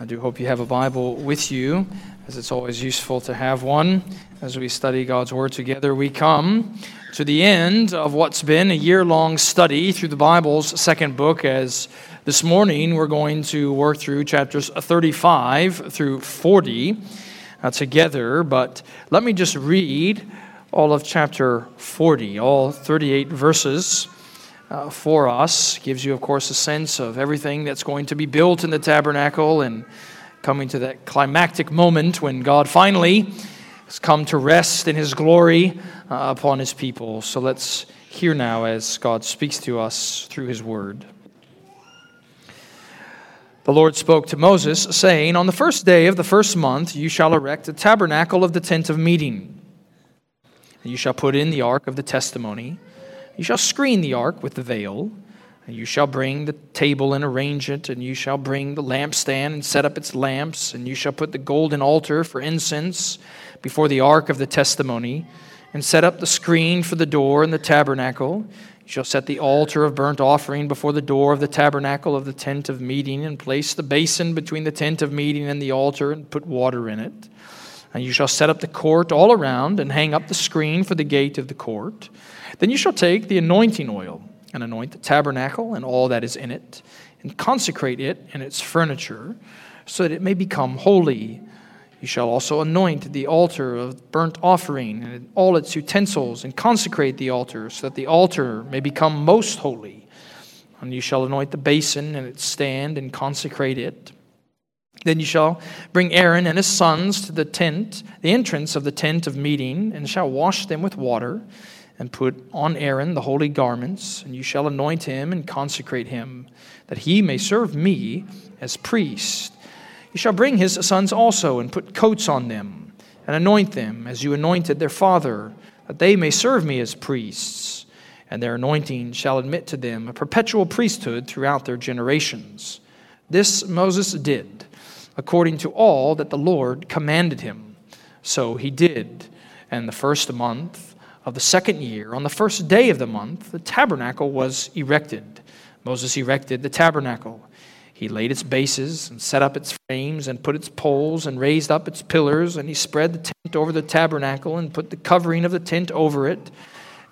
I do hope you have a Bible with you, as it's always useful to have one. As we study God's Word together, we come to the end of what's been a year long study through the Bible's second book. As this morning we're going to work through chapters 35 through 40 uh, together. But let me just read all of chapter 40, all 38 verses uh, for us. Gives you, of course, a sense of everything that's going to be built in the tabernacle and coming to that climactic moment when God finally has come to rest in his glory uh, upon his people. So let's hear now as God speaks to us through his word. The Lord spoke to Moses, saying, On the first day of the first month you shall erect the tabernacle of the tent of meeting. And you shall put in the ark of the testimony you shall screen the ark with the veil, and you shall bring the table and arrange it, and you shall bring the lampstand and set up its lamps, and you shall put the golden altar for incense before the ark of the testimony, and set up the screen for the door and the tabernacle. You shall set the altar of burnt offering before the door of the tabernacle of the tent of meeting, and place the basin between the tent of meeting and the altar, and put water in it. And you shall set up the court all around, and hang up the screen for the gate of the court. Then you shall take the anointing oil and anoint the tabernacle and all that is in it, and consecrate it and its furniture, so that it may become holy. You shall also anoint the altar of burnt offering and all its utensils, and consecrate the altar, so that the altar may become most holy. And you shall anoint the basin and its stand, and consecrate it. Then you shall bring Aaron and his sons to the tent, the entrance of the tent of meeting, and shall wash them with water and put on Aaron the holy garments, and you shall anoint him and consecrate him, that he may serve me as priest. You shall bring his sons also, and put coats on them, and anoint them as you anointed their father, that they may serve me as priests. And their anointing shall admit to them a perpetual priesthood throughout their generations. This Moses did, according to all that the Lord commanded him. So he did. And the first month, of the second year, on the first day of the month, the tabernacle was erected. Moses erected the tabernacle. He laid its bases and set up its frames and put its poles and raised up its pillars, and he spread the tent over the tabernacle and put the covering of the tent over it,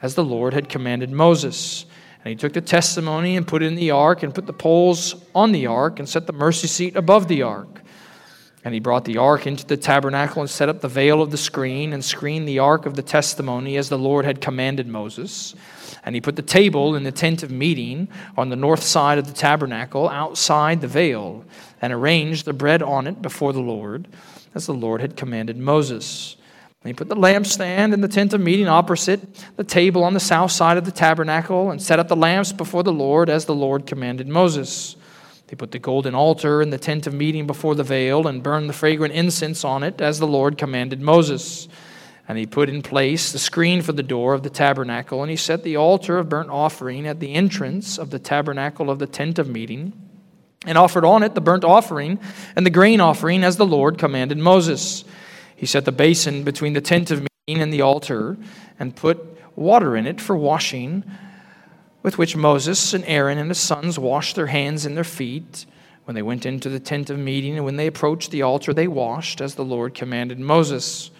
as the Lord had commanded Moses. And he took the testimony and put it in the ark and put the poles on the ark and set the mercy seat above the ark. And he brought the ark into the tabernacle and set up the veil of the screen and screened the ark of the testimony as the Lord had commanded Moses. And he put the table in the tent of meeting on the north side of the tabernacle outside the veil and arranged the bread on it before the Lord as the Lord had commanded Moses. And he put the lampstand in the tent of meeting opposite the table on the south side of the tabernacle and set up the lamps before the Lord as the Lord commanded Moses. They put the golden altar in the tent of meeting before the veil and burned the fragrant incense on it, as the Lord commanded Moses. And he put in place the screen for the door of the tabernacle, and he set the altar of burnt offering at the entrance of the tabernacle of the tent of meeting, and offered on it the burnt offering and the grain offering, as the Lord commanded Moses. He set the basin between the tent of meeting and the altar, and put water in it for washing with which Moses and Aaron and his sons washed their hands and their feet when they went into the tent of meeting, and when they approached the altar, they washed as the Lord commanded Moses.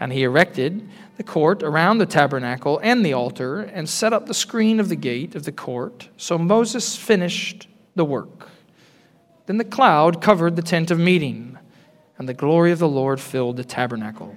And he erected the court around the tabernacle and the altar, and set up the screen of the gate of the court. So Moses finished the work. Then the cloud covered the tent of meeting, and the glory of the Lord filled the tabernacle.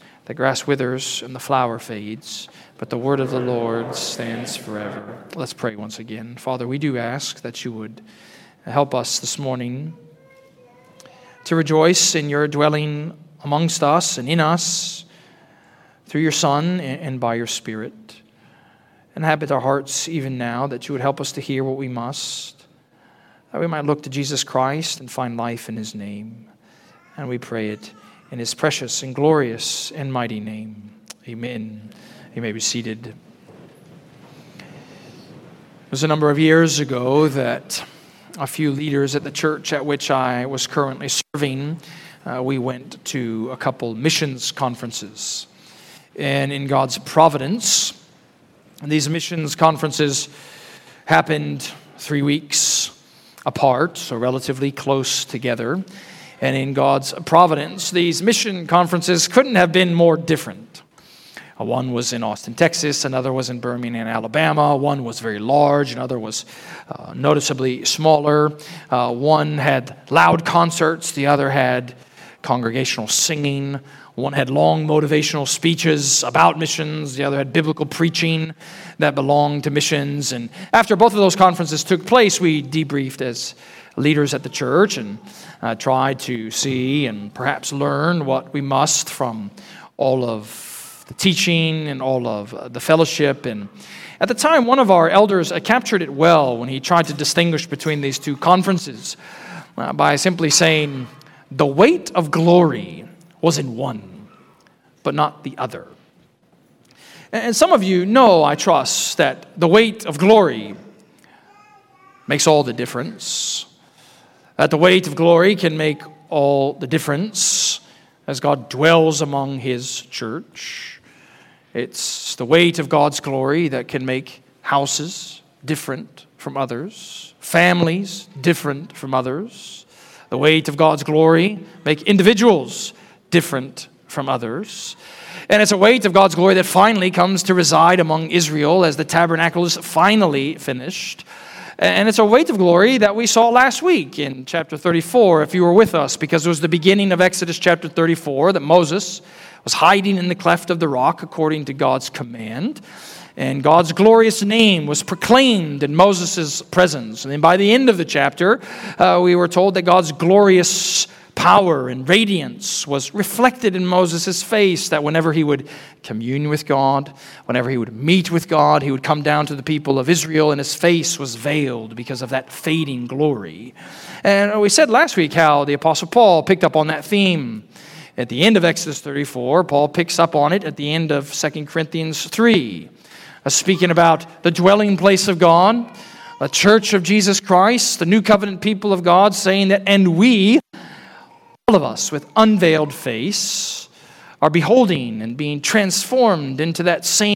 The grass withers and the flower fades, but the word of the Lord stands forever. Let's pray once again. Father, we do ask that you would help us this morning to rejoice in your dwelling amongst us and in us through your Son and by your Spirit. Inhabit our hearts even now, that you would help us to hear what we must, that we might look to Jesus Christ and find life in his name. And we pray it in his precious and glorious and mighty name. Amen. You may be seated. It was a number of years ago that a few leaders at the church at which I was currently serving, uh, we went to a couple missions conferences. And in God's providence, these missions conferences happened three weeks apart, so relatively close together. And in God's providence, these mission conferences couldn't have been more different. Uh, one was in Austin, Texas, another was in Birmingham, Alabama. One was very large, another was uh, noticeably smaller. Uh, one had loud concerts, the other had congregational singing. One had long motivational speeches about missions, the other had biblical preaching that belonged to missions. And after both of those conferences took place, we debriefed as leaders at the church and uh, to see and perhaps learn what we must from all of the teaching and all of uh, the fellowship. And at the time, one of our elders uh, captured it well when he tried to distinguish between these two conferences uh, by simply saying, The weight of glory was in one, but not the other. And some of you know, I trust, that the weight of glory makes all the difference. That the weight of glory can make all the difference as God dwells among His church. It's the weight of God's glory that can make houses different from others, families different from others. The weight of God's glory make individuals different from others. And it's a weight of God's glory that finally comes to reside among Israel as the tabernacle is finally finished. And it's a weight of glory that we saw last week in chapter 34, if you were with us, because it was the beginning of Exodus chapter 34 that Moses was hiding in the cleft of the rock according to God's command. And God's glorious name was proclaimed in Moses' presence. And then by the end of the chapter, uh, we were told that God's glorious power and radiance was reflected in Moses' face, that whenever he would commune with God, whenever he would meet with God, he would come down to the people of Israel and his face was veiled because of that fading glory. And we said last week how the Apostle Paul picked up on that theme. At the end of Exodus 34, Paul picks up on it at the end of 2 Corinthians 3, uh, speaking about the dwelling place of God, the church of Jesus Christ, the new covenant people of God, saying that, and we, all of us with unveiled face are beholding and being transformed into that same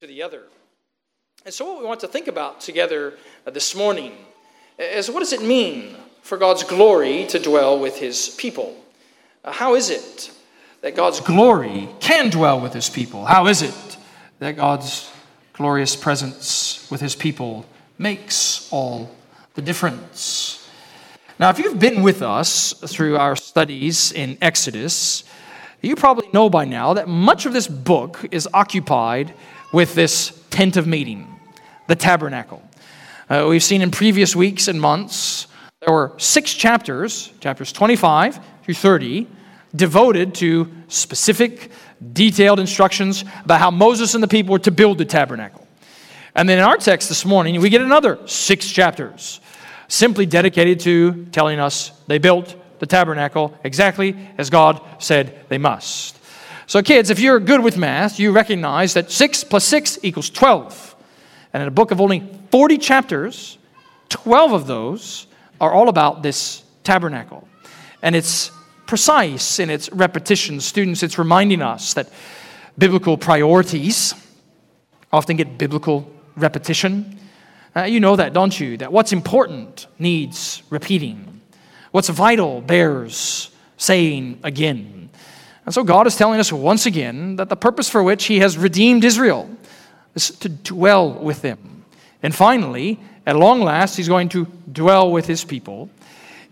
to the other. And so, what we want to think about together uh, this morning is what does it mean for God's glory to dwell with his people? Uh, how is it that God's glory can dwell with his people? How is it that God's glorious presence with his people makes all the difference. Now, if you've been with us through our studies in Exodus, you probably know by now that much of this book is occupied with this tent of meeting, the tabernacle. Uh, we've seen in previous weeks and months, there were six chapters, chapters 25 through 30, devoted to specific, detailed instructions about how Moses and the people were to build the tabernacle. And then in our text this morning, we get another six chapters simply dedicated to telling us they built the tabernacle exactly as God said they must. So, kids, if you're good with math, you recognize that 6 plus 6 equals 12. And in a book of only 40 chapters, 12 of those are all about this tabernacle. And it's precise in its repetition. Students, it's reminding us that biblical priorities often get biblical repetition. Uh, you know that, don't you? That what's important needs repeating. What's vital bears saying again. And so God is telling us once again that the purpose for which He has redeemed Israel is to dwell with them. And finally, at long last, He's going to dwell with His people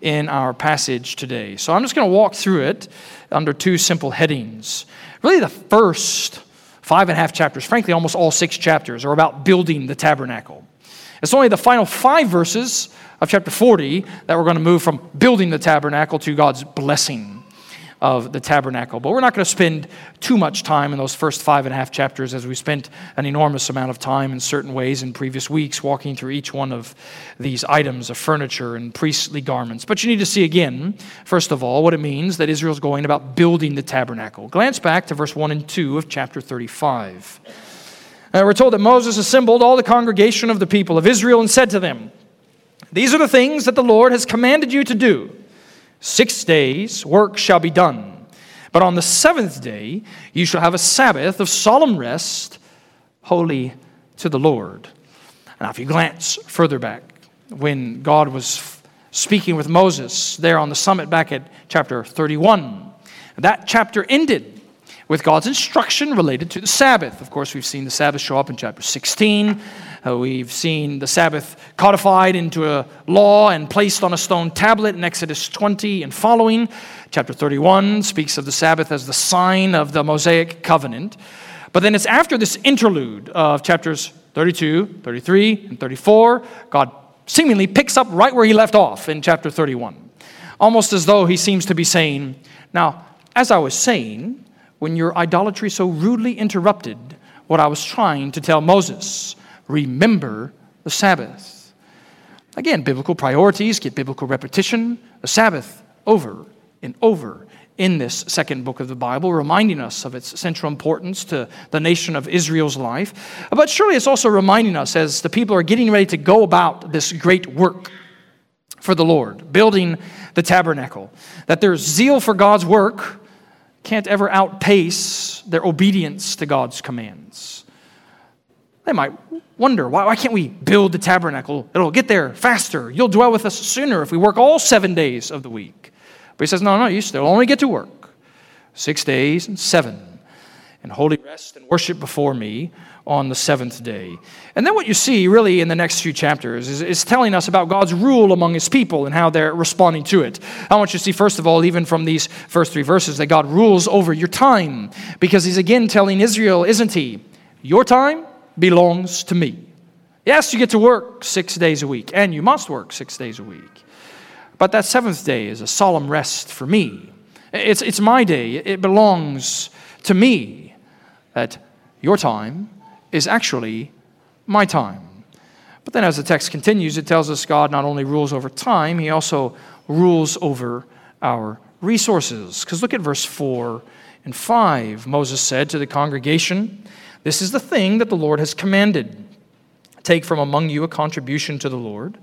in our passage today. So I'm just going to walk through it under two simple headings. Really, the first five and a half chapters, frankly, almost all six chapters, are about building the tabernacle. It's only the final five verses of chapter 40 that we're going to move from building the tabernacle to God's blessing of the tabernacle. But we're not going to spend too much time in those first five and a half chapters as we spent an enormous amount of time in certain ways in previous weeks walking through each one of these items of furniture and priestly garments. But you need to see again, first of all, what it means that Israel's going about building the tabernacle. Glance back to verse 1 and 2 of chapter 35. Uh, we're told that Moses assembled all the congregation of the people of Israel and said to them, These are the things that the Lord has commanded you to do. Six days work shall be done, but on the seventh day you shall have a Sabbath of solemn rest, holy to the Lord. Now, if you glance further back, when God was speaking with Moses there on the summit back at chapter 31, that chapter ended with God's instruction related to the Sabbath. Of course, we've seen the Sabbath show up in chapter 16. Uh, we've seen the Sabbath codified into a law and placed on a stone tablet in Exodus 20 and following. Chapter 31 speaks of the Sabbath as the sign of the Mosaic covenant. But then it's after this interlude of chapters 32, 33, and 34, God seemingly picks up right where he left off in chapter 31. Almost as though he seems to be saying, Now, as I was saying, when your idolatry so rudely interrupted what I was trying to tell Moses. Remember the Sabbath. Again, biblical priorities get biblical repetition. The Sabbath over and over in this second book of the Bible, reminding us of its central importance to the nation of Israel's life. But surely it's also reminding us as the people are getting ready to go about this great work for the Lord, building the tabernacle, that their zeal for God's work can't ever outpace their obedience to God's commands. They might wonder why, why can't we build the tabernacle? It'll get there faster. You'll dwell with us sooner if we work all seven days of the week. But he says, no, no, you still only get to work six days and seven, and holy rest and worship before me on the seventh day. And then what you see really in the next few chapters is, is, telling us about God's rule among his people and how they're responding to it. I want you to see, first of all, even from these first three verses, that God rules over your time because he's again telling Israel, isn't he? Your time belongs to me. Yes, you get to work six days a week, and you must work six days a week. But that seventh day is a solemn rest for me. It's, it's my day, it belongs to me. That your time is actually my time. But then, as the text continues, it tells us God not only rules over time, He also rules over our resources. Because look at verse 4 and 5. Moses said to the congregation, This is the thing that the Lord has commanded. Take from among you a contribution to the Lord.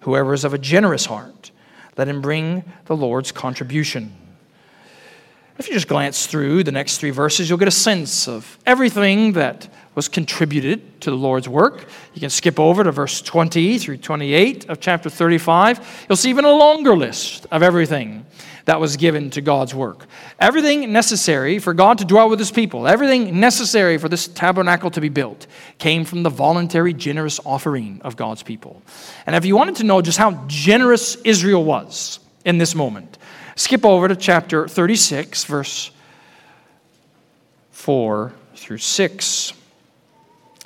Whoever is of a generous heart, let him bring the Lord's contribution. If you just glance through the next three verses, you'll get a sense of everything that was contributed to the Lord's work. You can skip over to verse 20 through 28 of chapter 35. You'll see even a longer list of everything that was given to God's work. Everything necessary for God to dwell with his people, everything necessary for this tabernacle to be built, came from the voluntary, generous offering of God's people. And if you wanted to know just how generous Israel was in this moment, skip over to chapter 36, verse 4 through 6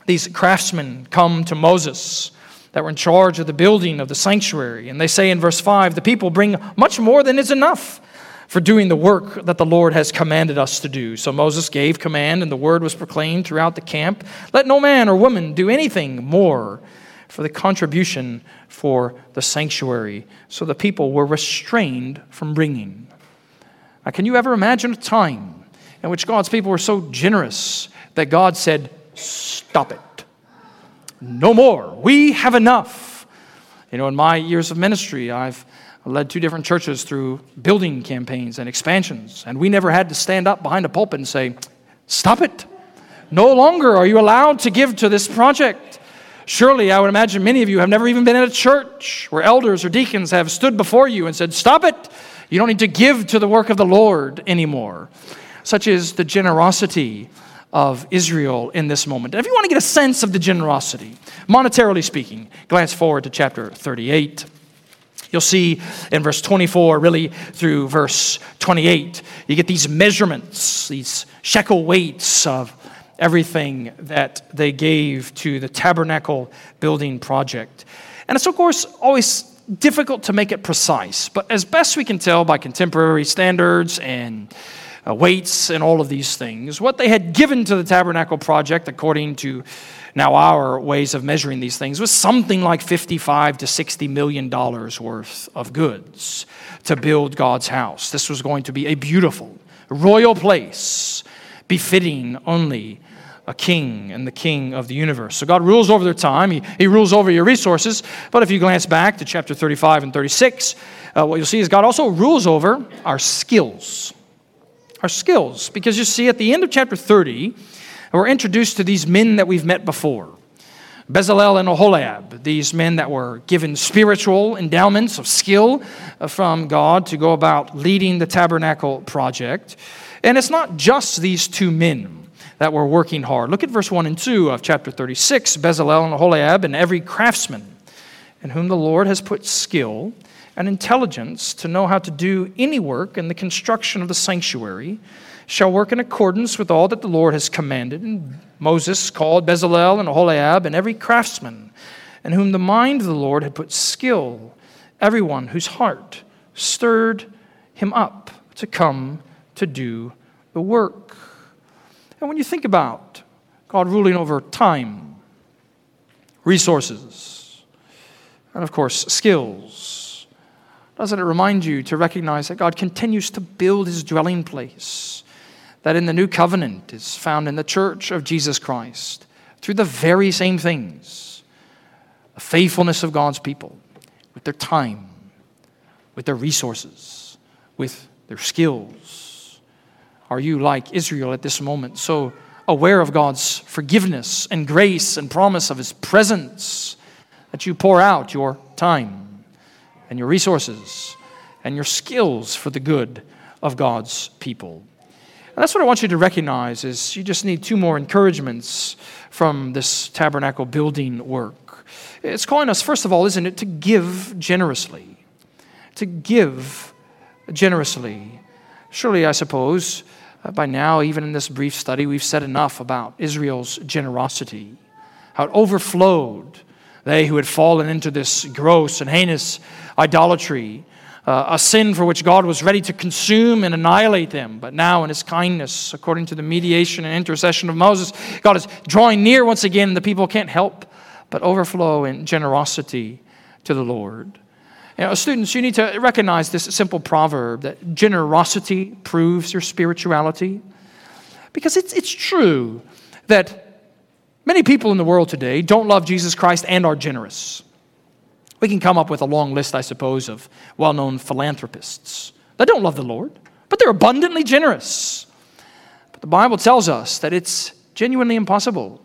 these craftsmen come to Moses that were in charge of the building of the sanctuary. And they say in verse 5 the people bring much more than is enough for doing the work that the Lord has commanded us to do. So Moses gave command, and the word was proclaimed throughout the camp let no man or woman do anything more for the contribution for the sanctuary. So the people were restrained from bringing. Now, can you ever imagine a time in which God's people were so generous that God said, Stop it. No more. We have enough. You know, in my years of ministry, I've led two different churches through building campaigns and expansions, and we never had to stand up behind a pulpit and say, Stop it. No longer are you allowed to give to this project. Surely, I would imagine many of you have never even been in a church where elders or deacons have stood before you and said, Stop it. You don't need to give to the work of the Lord anymore. Such is the generosity of Israel in this moment. And if you want to get a sense of the generosity, monetarily speaking, glance forward to chapter 38. You'll see in verse 24, really through verse 28, you get these measurements, these shekel weights of everything that they gave to the tabernacle building project. And it's, of course, always difficult to make it precise, but as best we can tell by contemporary standards and uh, weights and all of these things, what they had given to the tabernacle project, according to now our ways of measuring these things, was something like 55 to 60 million dollars worth of goods to build God's house. This was going to be a beautiful, royal place, befitting only a king and the king of the universe. So God rules over their time, He, he rules over your resources. But if you glance back to chapter 35 and 36, uh, what you'll see is God also rules over our skills. Our skills. Because you see, at the end of chapter 30, we're introduced to these men that we've met before. Bezalel and Oholiab, these men that were given spiritual endowments of skill uh, from God to go about leading the tabernacle project. And it's not just these two men that were working hard. Look at verse 1 and 2 of chapter 36 Bezalel and Oholiab, and every craftsman in whom the Lord has put skill and intelligence to know how to do any work in the construction of the sanctuary shall work in accordance with all that the Lord has commanded. And Moses called Bezalel and Oholiab and every craftsman in whom the mind of the Lord had put skill, everyone whose heart stirred him up to come to do the work. And when you think about God ruling over time, resources, and of course, skills, doesn't it remind you to recognize that God continues to build his dwelling place? That in the new covenant is found in the church of Jesus Christ through the very same things the faithfulness of God's people with their time, with their resources, with their skills are you like Israel at this moment, so aware of God's forgiveness and grace and promise of His presence that you pour out your time and your resources and your skills for the good of God's people? And that's what I want you to recognize is you just need two more encouragements from this tabernacle building work. It's calling us, first of all, isn't it, to give generously. To give generously. Surely, I suppose, uh, by now, even in this brief study, we've said enough about Israel's generosity, how it overflowed. They who had fallen into this gross and heinous idolatry, uh, a sin for which God was ready to consume and annihilate them. But now, in His kindness, according to the mediation and intercession of Moses, God is drawing near once again, the people can't help but overflow in generosity to the Lord. You know, students, you need to recognize this simple proverb that generosity proves your spirituality. Because it's, it's true that many people in the world today don't love Jesus Christ and are generous. We can come up with a long list, I suppose, of well known philanthropists that don't love the Lord, but they're abundantly generous. But the Bible tells us that it's genuinely impossible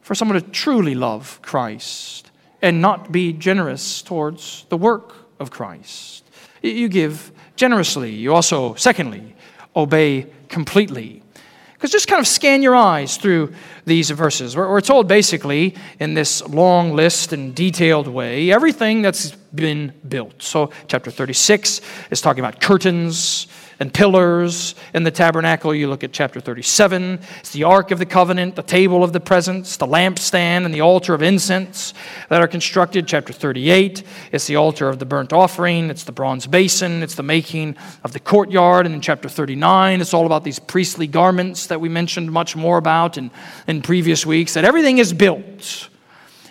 for someone to truly love Christ and not be generous towards the work of Christ. You give generously. You also, secondly, obey completely. Because just kind of scan your eyes through these verses. We're, we're, told basically in this long list and detailed way everything that's been built. So, chapter 36 is talking about curtains, and pillars in the tabernacle. You look at chapter 37. It's the Ark of the Covenant, the table of the presence, the lampstand, and the altar of incense that are constructed. Chapter 38. It's the altar of the burnt offering. It's the bronze basin. It's the making of the courtyard. And in chapter 39, it's all about these priestly garments that we mentioned much more about in, in previous weeks, that everything is built.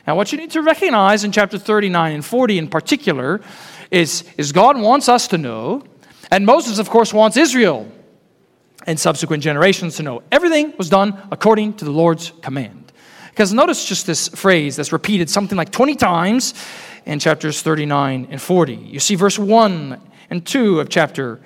Now, what you need to recognize in chapter 39 and 40 in particular is, is God wants us to know and Moses, of course, wants Israel and subsequent generations to know everything was done according to the Lord's command. Because notice just this phrase that's repeated something like 20 times in chapters 39 and 40. You see verse 1 and 2 of chapter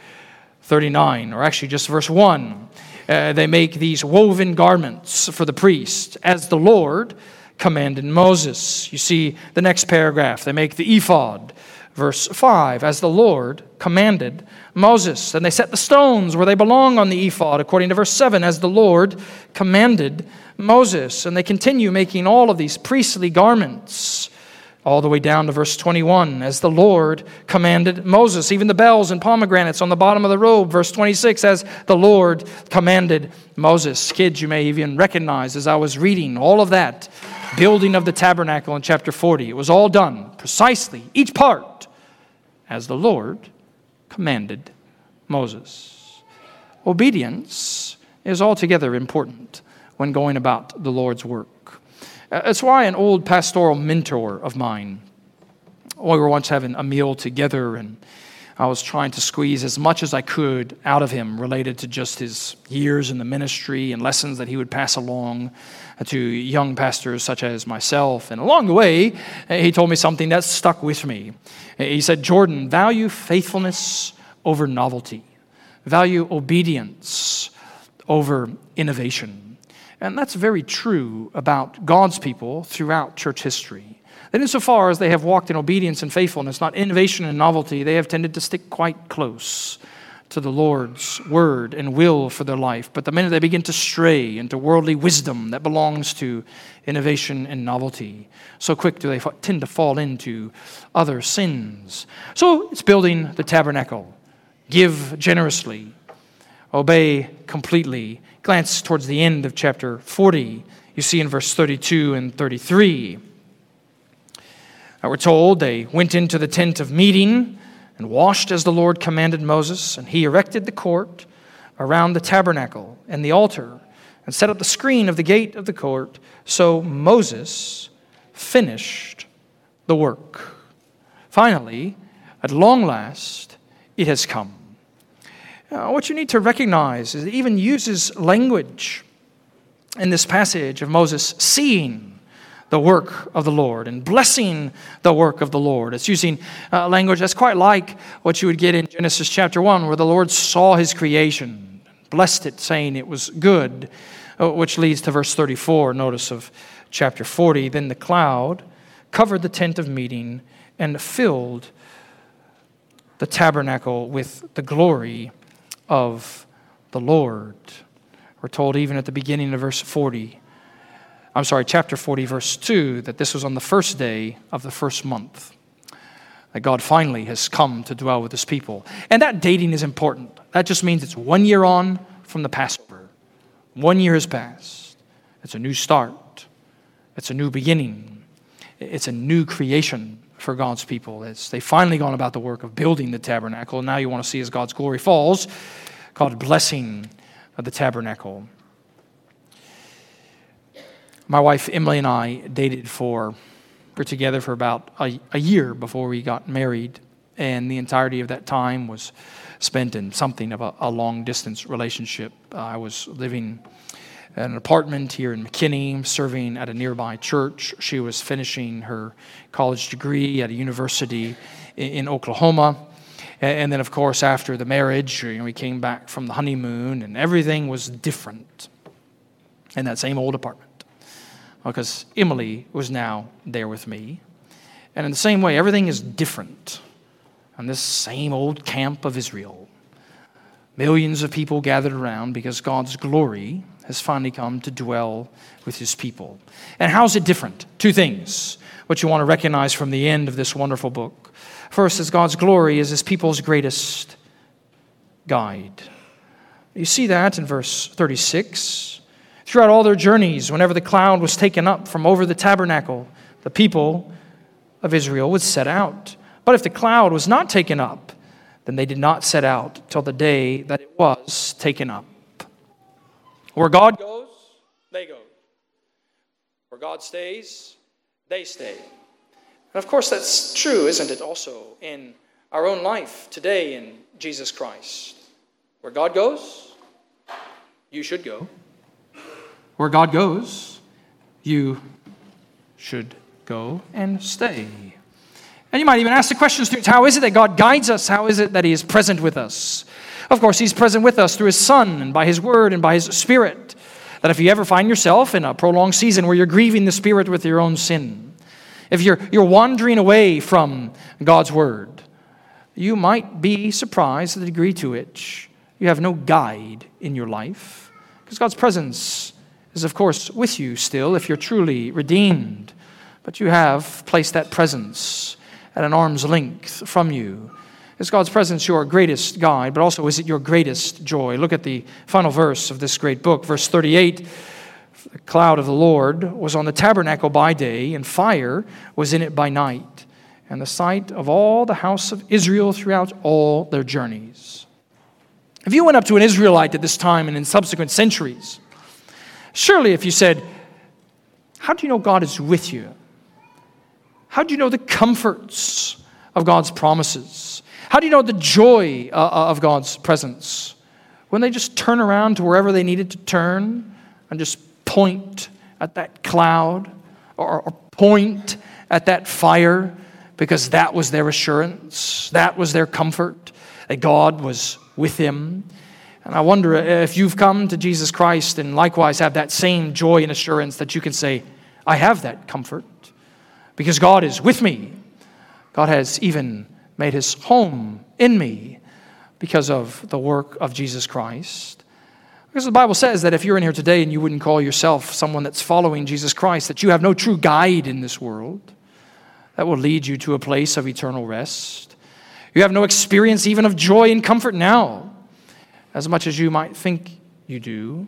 39, or actually just verse 1. Uh, they make these woven garments for the priest as the Lord commanded Moses. You see the next paragraph. They make the ephod Verse 5 As the Lord commanded Moses, and they set the stones where they belong on the ephod, according to verse 7, as the Lord commanded Moses. And they continue making all of these priestly garments all the way down to verse 21 as the Lord commanded Moses. Even the bells and pomegranates on the bottom of the robe, verse 26, as the Lord commanded Moses. Kids, you may even recognize as I was reading all of that building of the tabernacle in chapter 40. It was all done precisely, each part as the Lord commanded Moses. Obedience is altogether important when going about the Lord's work. Uh, That's why an old pastoral mentor of mine, we were once having a meal together, and I was trying to squeeze as much as I could out of him related to just his years in the ministry and lessons that he would pass along to young pastors such as myself. And along the way, he told me something that stuck with me. He said, Jordan, value faithfulness over novelty, value obedience over innovation. And that's very true about God's people throughout church history. That insofar as they have walked in obedience and faithfulness, not innovation and novelty, they have tended to stick quite close to the Lord's word and will for their life. But the minute they begin to stray into worldly wisdom that belongs to innovation and novelty, so quick do they tend to fall into other sins. So it's building the tabernacle. Give generously, obey completely. Glance towards the end of chapter 40. You see in verse 32 and 33. We're told they went into the tent of meeting and washed as the Lord commanded Moses, and he erected the court around the tabernacle and the altar and set up the screen of the gate of the court. So Moses finished the work. Finally, at long last, it has come. Now, what you need to recognize is it even uses language in this passage of Moses seeing the work of the Lord and blessing the work of the Lord. It's using uh, language that's quite like what you would get in Genesis chapter 1, where the Lord saw his creation, blessed it, saying it was good, uh, which leads to verse 34, notice of chapter 40. Then the cloud covered the tent of meeting and filled the tabernacle with the glory of the Lord. We're told even at the beginning of verse 40 I'm sorry, chapter 40, verse 2, that this was on the first day of the first month that God finally has come to dwell with his people. And that dating is important. That just means it's one year on from the Passover. One year has passed. It's a new start, it's a new beginning, it's a new creation for God's people. They've finally gone about the work of building the tabernacle. And now you want to see as God's glory falls, called blessing of the tabernacle. My wife Emily and I dated for, we're together for about a, a year before we got married, and the entirety of that time was spent in something of a, a long distance relationship. I was living in an apartment here in McKinney, serving at a nearby church. She was finishing her college degree at a university in, in Oklahoma. And, and then, of course, after the marriage, you know, we came back from the honeymoon, and everything was different in that same old apartment because Emily was now there with me. And in the same way, everything is different on this same old camp of Israel. Millions of people gathered around because God's glory has finally come to dwell with his people. And how's it different? Two things, what you want to recognize from the end of this wonderful book. First is God's glory is his people's greatest guide. You see that in verse 36. Throughout all their journeys, whenever the cloud was taken up from over the tabernacle, the people of Israel would set out. But if the cloud was not taken up, then they did not set out till the day that it was taken up. Where God goes, they go. Where God stays, they stay. And of course, that's true, isn't it, also in our own life today in Jesus Christ? Where God goes, you should go. Where God goes, you should go and stay. And you might even ask the question, how is it that God guides us? How is it that He is present with us? Of course, He's present with us through His Son and by His Word and by His Spirit. That if you ever find yourself in a prolonged season where you're grieving the Spirit with your own sin, if you're, you're wandering away from God's Word, you might be surprised at the degree to which you have no guide in your life. Because God's presence is, of course, with you still if you're truly redeemed. But you have placed that presence at an arm's length from you. Is God's presence your greatest guide, but also is it your greatest joy? Look at the final verse of this great book, verse 38. The cloud of the Lord was on the tabernacle by day, and fire was in it by night. and the sight of all the house of Israel throughout all their journeys. If you went up to an Israelite at this time and in subsequent centuries, surely if you said, How do you know God is with you? How do you know the comforts of God's promises? How do you know the joy uh, uh, of God's presence? When they just turn around to wherever they needed to turn and just point at that cloud or, or point at that fire because that was their assurance, that was their comfort, that God was with him. And I wonder if you've come to Jesus Christ and likewise have that same joy and assurance that you can say, I have that comfort because God is with me. God has even made his home in me because of the work of Jesus Christ. Because the Bible says that if you're in here today and you wouldn't call yourself someone that's following Jesus Christ, that you have no true guide in this world that will lead you to a place of eternal rest. You have no experience even of joy and comfort now, as much as you might think you do.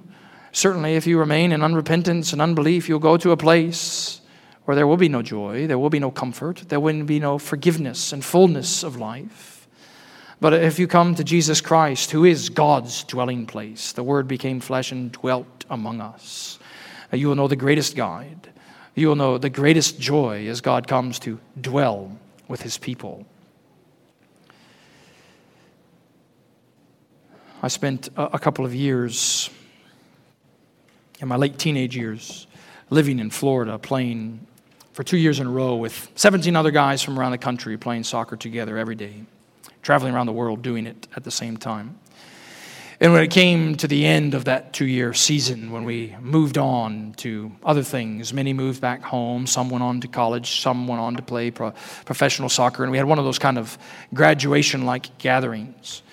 Certainly, if you remain in unrepentance and unbelief, you'll go to a place where there will be no joy, there will be no comfort, there will be no forgiveness and fullness of life. But if you come to Jesus Christ, who is God's dwelling place, the Word became flesh and dwelt among us, you will know the greatest guide. You will know the greatest joy as God comes to dwell with His people. I spent a couple of years in my late teenage years living in Florida, playing for two years in a row with 17 other guys from around the country playing soccer together every day, traveling around the world doing it at the same time. And when it came to the end of that two year season, when we moved on to other things, many moved back home, some went on to college, some went on to play pro- professional soccer, and we had one of those kind of graduation like gatherings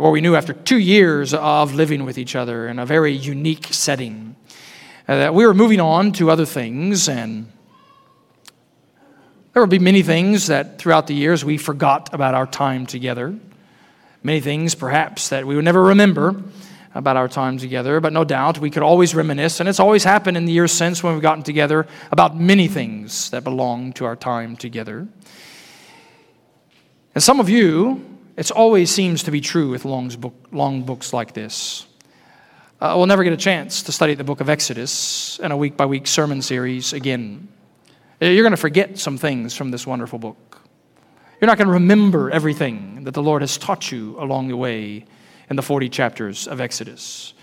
or we knew after two years of living with each other in a very unique setting uh, that we were moving on to other things and there would be many things that throughout the years we forgot about our time together. Many things, perhaps, that we would never remember about our time together, but no doubt we could always reminisce, and it's always happened in the years since when we've gotten together about many things that belong to our time together. And some of you it always seems to be true with book, long books like this. Uh, we'll never get a chance to study the book of Exodus in a week by week sermon series again. Uh, you're going to forget some things from this wonderful book. You're not going to remember everything that the Lord has taught you along the way in the 40 chapters of Exodus.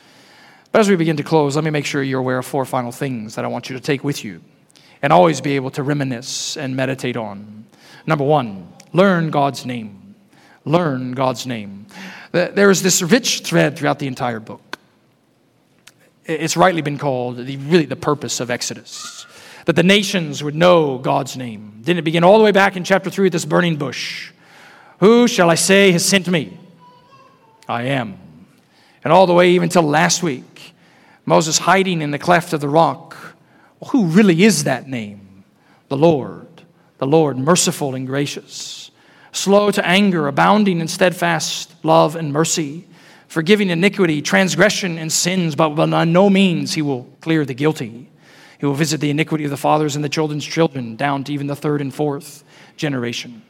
But as we begin to close, let me make sure you're aware of four final things that I want you to take with you and always be able to reminisce and meditate on. Number one, learn God's name learn God's name. There is this rich thread throughout the entire book. It's rightly been called the, really the purpose of Exodus, that the nations would know God's name. Didn't it begin all the way back in chapter 3 with this burning bush? Who shall I say has sent me? I am. And all the way even till last week, Moses hiding in the cleft of the rock. Well, who really is that name? The Lord, the Lord merciful and gracious slow to anger, abounding in steadfast love and mercy, forgiving iniquity, transgression, and sins, but by no means he will clear the guilty. He will visit the iniquity of the fathers and the children's children, down to even the third and fourth generation.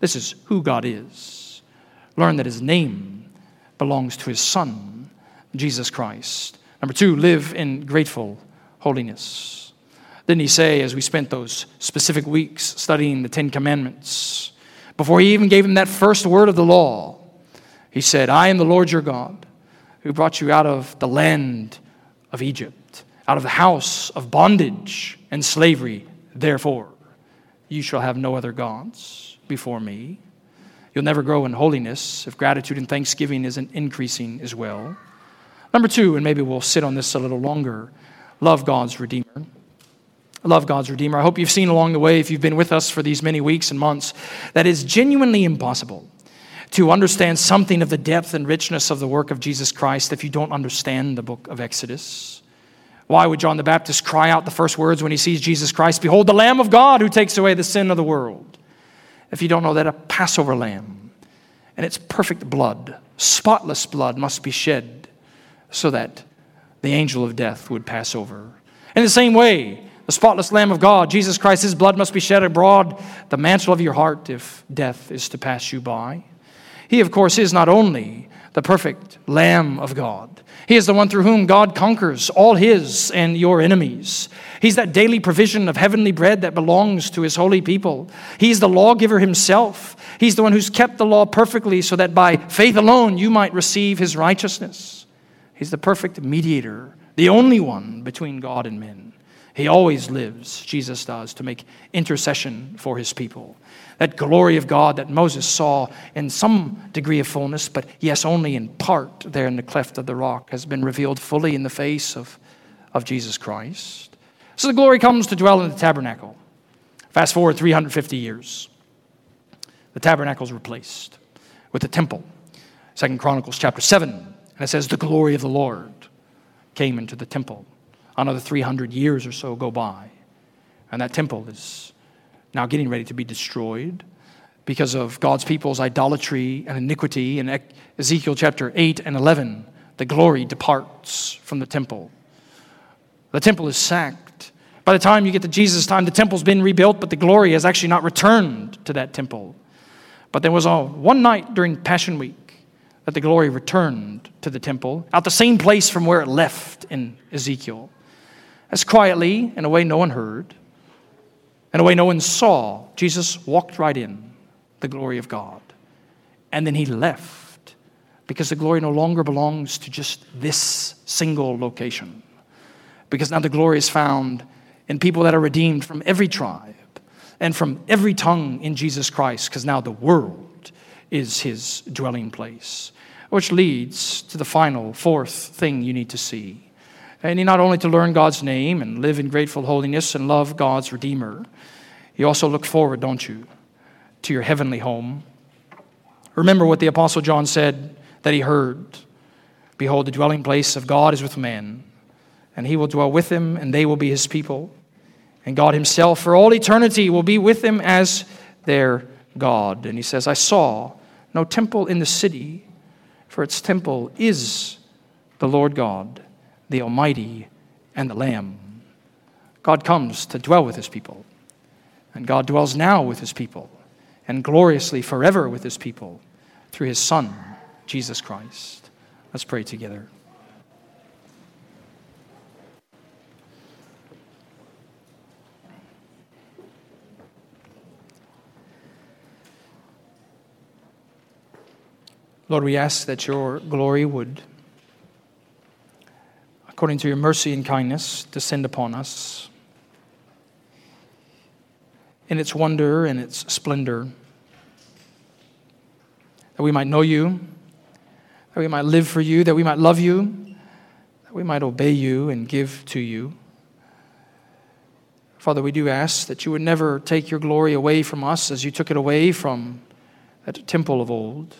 This is who God is. Learn that his name belongs to his Son, Jesus Christ. Number two, live in grateful holiness. Didn't he say, as we spent those specific weeks studying the Ten Commandments, before he even gave him that first word of the law, he said, I am the Lord your God who brought you out of the land of Egypt, out of the house of bondage and slavery. Therefore, you shall have no other gods before me. You'll never grow in holiness if gratitude and thanksgiving isn't increasing as well. Number two, and maybe we'll sit on this a little longer love God's Redeemer. I love God's Redeemer. I hope you've seen along the way, if you've been with us for these many weeks and months, that it's genuinely impossible to understand something of the depth and richness of the work of Jesus Christ if you don't understand the book of Exodus. Why would John the Baptist cry out the first words when he sees Jesus Christ, Behold, the Lamb of God who takes away the sin of the world? If you don't know that a Passover lamb and its perfect blood, spotless blood, must be shed so that the angel of death would pass over. In the same way, the spotless Lamb of God, Jesus Christ, his blood must be shed abroad, the mantle of your heart, if death is to pass you by. He, of course, is not only the perfect Lamb of God, he is the one through whom God conquers all his and your enemies. He's that daily provision of heavenly bread that belongs to his holy people. He's the lawgiver himself. He's the one who's kept the law perfectly so that by faith alone you might receive his righteousness. He's the perfect mediator, the only one between God and men. He always lives, Jesus does, to make intercession for his people that glory of God that Moses saw in some degree of fullness, but yes, only in part there in the cleft of the rock, has been revealed fully in the face of, of Jesus Christ. So the glory comes to dwell in the tabernacle. Fast forward 350 years. The tabernacle is replaced with the temple. Second Chronicles chapter 7, and it says, The glory of the Lord came into the temple. Another 300 years or so go by, and that temple is now getting ready to be destroyed because of God's people's idolatry and iniquity. In Ezekiel chapter 8 and 11, the glory departs from the temple. The temple is sacked. By the time you get to Jesus' time, the temple's been rebuilt, but the glory has actually not returned to that temple. But there was a, one night during Passion Week that the glory returned to the temple, out the same place from where it left in Ezekiel. As quietly, in a way no one heard, in a way no one saw, Jesus walked right in the glory of God. And then he left because the glory no longer belongs to just this single location. Because now the glory is found in people that are redeemed from every tribe and from every tongue in Jesus Christ, because now the world is his dwelling place. Which leads to the final, fourth thing you need to see. And he not only to learn God's name and live in grateful holiness and love God's Redeemer, you also look forward, don't you, to your heavenly home. Remember what the Apostle John said that he heard Behold, the dwelling place of God is with men, and he will dwell with them, and they will be his people. And God himself, for all eternity, will be with them as their God. And he says, I saw no temple in the city, for its temple is the Lord God, the Almighty, and the Lamb. God comes to dwell with his people. And God dwells now with his people and gloriously forever with his people through his Son, Jesus Christ. Let's pray together. Lord, we ask that your glory would, according to your mercy and kindness, descend upon us in its wonder and its splendor. That we might know you, that we might live for you, that we might love you, that we might obey you and give to you. Father, we do ask that you would never take your glory away from us as you took it away from that temple of old.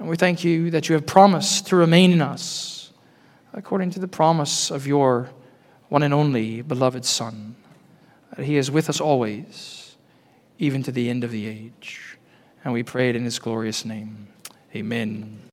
And we thank you that you have promised to remain in us according to the promise of your one and only beloved Son that He is with us always, even to the end of the age. And we pray it in His glorious name. Amen.